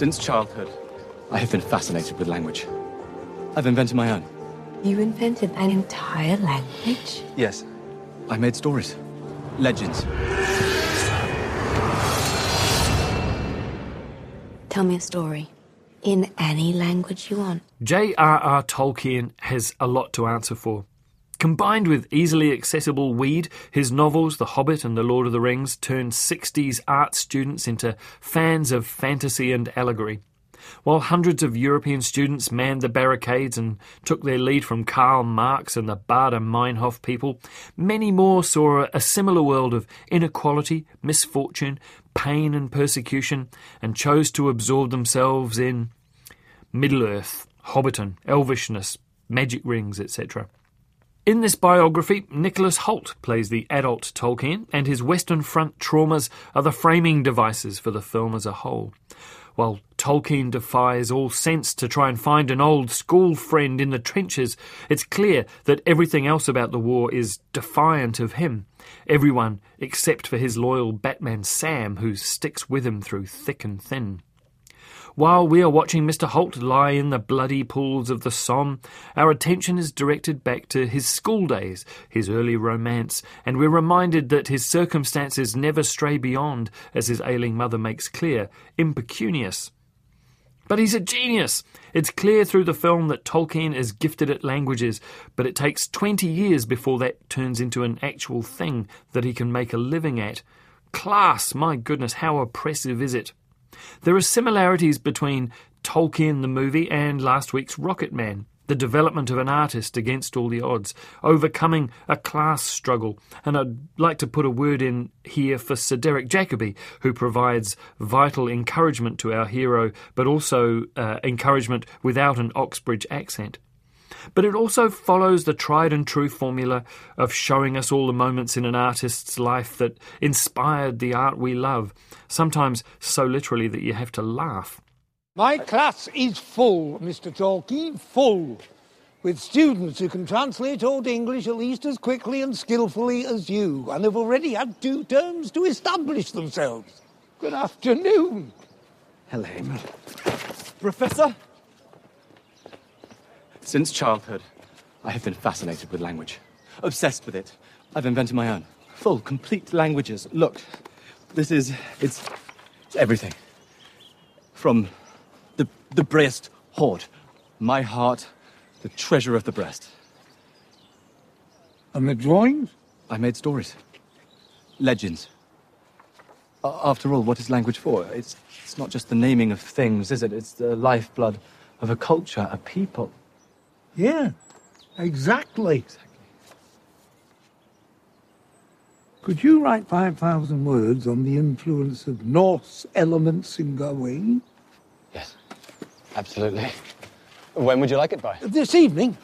Since childhood, I have been fascinated with language. I've invented my own. You invented an entire language? Yes. I made stories, legends. Tell me a story. In any language you want. J.R.R. Tolkien has a lot to answer for. Combined with easily accessible weed, his novels, The Hobbit and The Lord of the Rings, turned 60s art students into fans of fantasy and allegory. While hundreds of European students manned the barricades and took their lead from Karl Marx and the Baader Meinhof people, many more saw a similar world of inequality, misfortune, pain, and persecution, and chose to absorb themselves in Middle Earth, Hobbiton, Elvishness, magic rings, etc. In this biography, Nicholas Hoult plays the adult Tolkien, and his Western Front traumas are the framing devices for the film as a whole. While Tolkien defies all sense to try and find an old school friend in the trenches, it's clear that everything else about the war is defiant of him. Everyone except for his loyal Batman Sam, who sticks with him through thick and thin. While we are watching Mr. Hoult lie in the bloody pools of the Somme, our attention is directed back to his school days, his early romance, and we're reminded that his circumstances never stray beyond, as his ailing mother makes clear, impecunious. But he's a genius. It's clear through the film that Tolkien is gifted at languages, but it takes 20 years before that turns into an actual thing that he can make a living at. Class, my goodness, how oppressive is it? There are similarities between Tolkien the movie and last week's Rocketman. The development of an artist against all the odds, overcoming a class struggle. And I'd like to put a word in here for Sir Derek Jacobi, who provides vital encouragement to our hero, but also uh, encouragement without an Oxbridge accent. But it also follows the tried and true formula of showing us all the moments in an artist's life that inspired the art we love, sometimes so literally that you have to laugh. My class is full, Mr. Tolkien, full, with students who can translate old English at least as quickly and skillfully as you, and have already had two terms to establish themselves. Good afternoon. Hello. Professor? Since childhood, I have been fascinated with language. Obsessed with it. I've invented my own. Full, complete languages. Look, this is. it's. it's everything. From the, the Brest hoard. My heart, the treasure of the breast. And the drawings? I made stories. Legends. After all, what is language for? It's, it's not just the naming of things, is it? It's the lifeblood of a culture, a people. Yeah, exactly. exactly. Could you write 5,000 words on the influence of Norse elements in Gawain? Yes, absolutely. When would you like it by? This evening?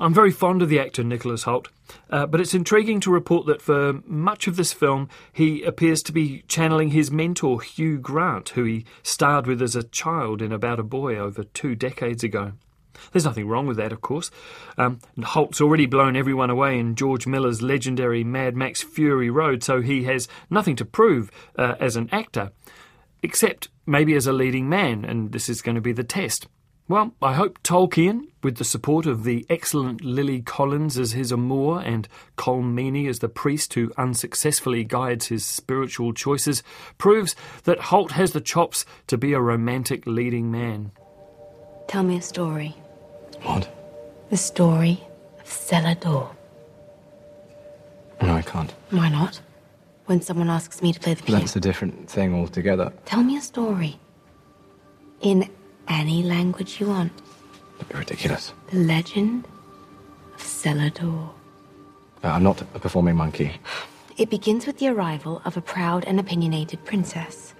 I'm very fond of the actor Nicholas Hoult, uh, but it's intriguing to report that for much of this film, he appears to be channeling his mentor Hugh Grant, who he starred with as a child in About a Boy over two decades ago. There's nothing wrong with that, of course. Um, Hoult's already blown everyone away in George Miller's legendary Mad Max Fury Road, so he has nothing to prove uh, as an actor, except maybe as a leading man, and this is going to be the test. Well, I hope Tolkien, with the support of the excellent Lily Collins as his amour and Colm Meaney as the priest who unsuccessfully guides his spiritual choices, proves that Hoult has the chops to be a romantic leading man. Tell me a story. What? The story of Celador. No, I can't. Why not? When someone asks me to play the piano. That's a different thing altogether. Tell me a story. In any language you want. You're ridiculous. The legend of Celador. Uh, I'm not a performing monkey. It begins with the arrival of a proud and opinionated princess.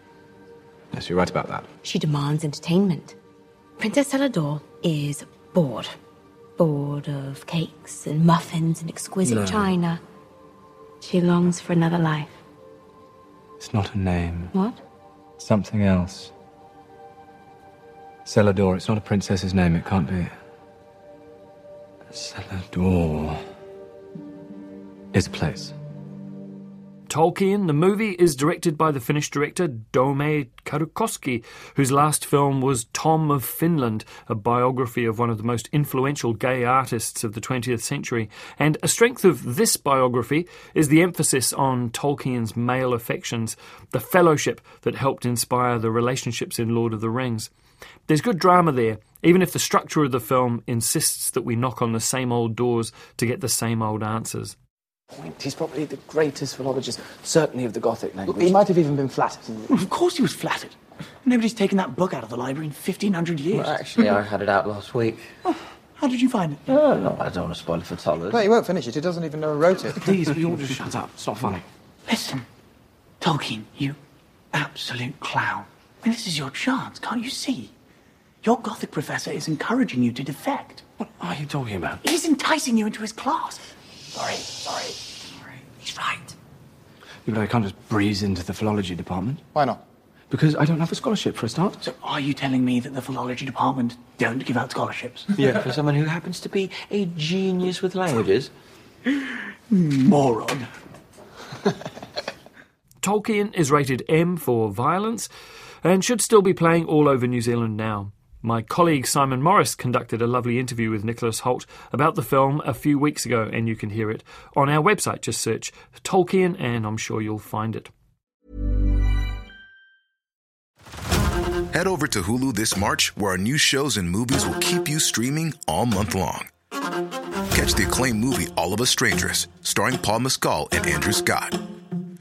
Yes, you're right about that. She demands entertainment. Princess Celador is bored. Bored of cakes and muffins and exquisite No. china. She longs for another life. It's not a name. What? Something else. Celador. It's not a princess's name. It can't be. Celador. Is a place. Tolkien, the movie, is directed by the Finnish director Dome Karukoski, whose last film was Tom of Finland, a biography of one of the most influential gay artists of the 20th century. And a strength of this biography is the emphasis on Tolkien's male affections, the fellowship that helped inspire the relationships in Lord of the Rings. There's good drama there, even if the structure of the film insists that we knock on the same old doors to get the same old answers. point. He's probably the greatest philologist, certainly of the Gothic language. He might have even been flattered. Of course he was flattered. Nobody's taken that book out of the library in 1500 years. Well, actually, I had it out last week. Oh, how did you find it? Oh, no, I don't want to spoil it for Tollers. No, he won't finish it. He doesn't even know who wrote it. Please, will you all just shut up? It's not funny. Listen, Tolkien, you absolute clown. I mean, this is your chance, can't you see? Your Gothic professor is encouraging you to defect. What are you talking about? He's enticing you into his class. Sorry, sorry, sorry. He's right. Yeah, but I can't just breeze into the philology department. Why not? Because I don't have a scholarship for a start. So, are you telling me that the philology department don't give out scholarships? Yeah, for someone who happens to be a genius with languages. Moron. Tolkien is rated M for violence and should still be playing all over New Zealand now. My colleague Simon Morris conducted a lovely interview with Nicholas Hoult about the film a few weeks ago, and you can hear it on our website. Just search Tolkien, and I'm sure you'll find it. Head over to Hulu this March, where our new shows and movies will keep you streaming all month long. Catch the acclaimed movie All of Us Strangers, starring Paul Mescal and Andrew Scott.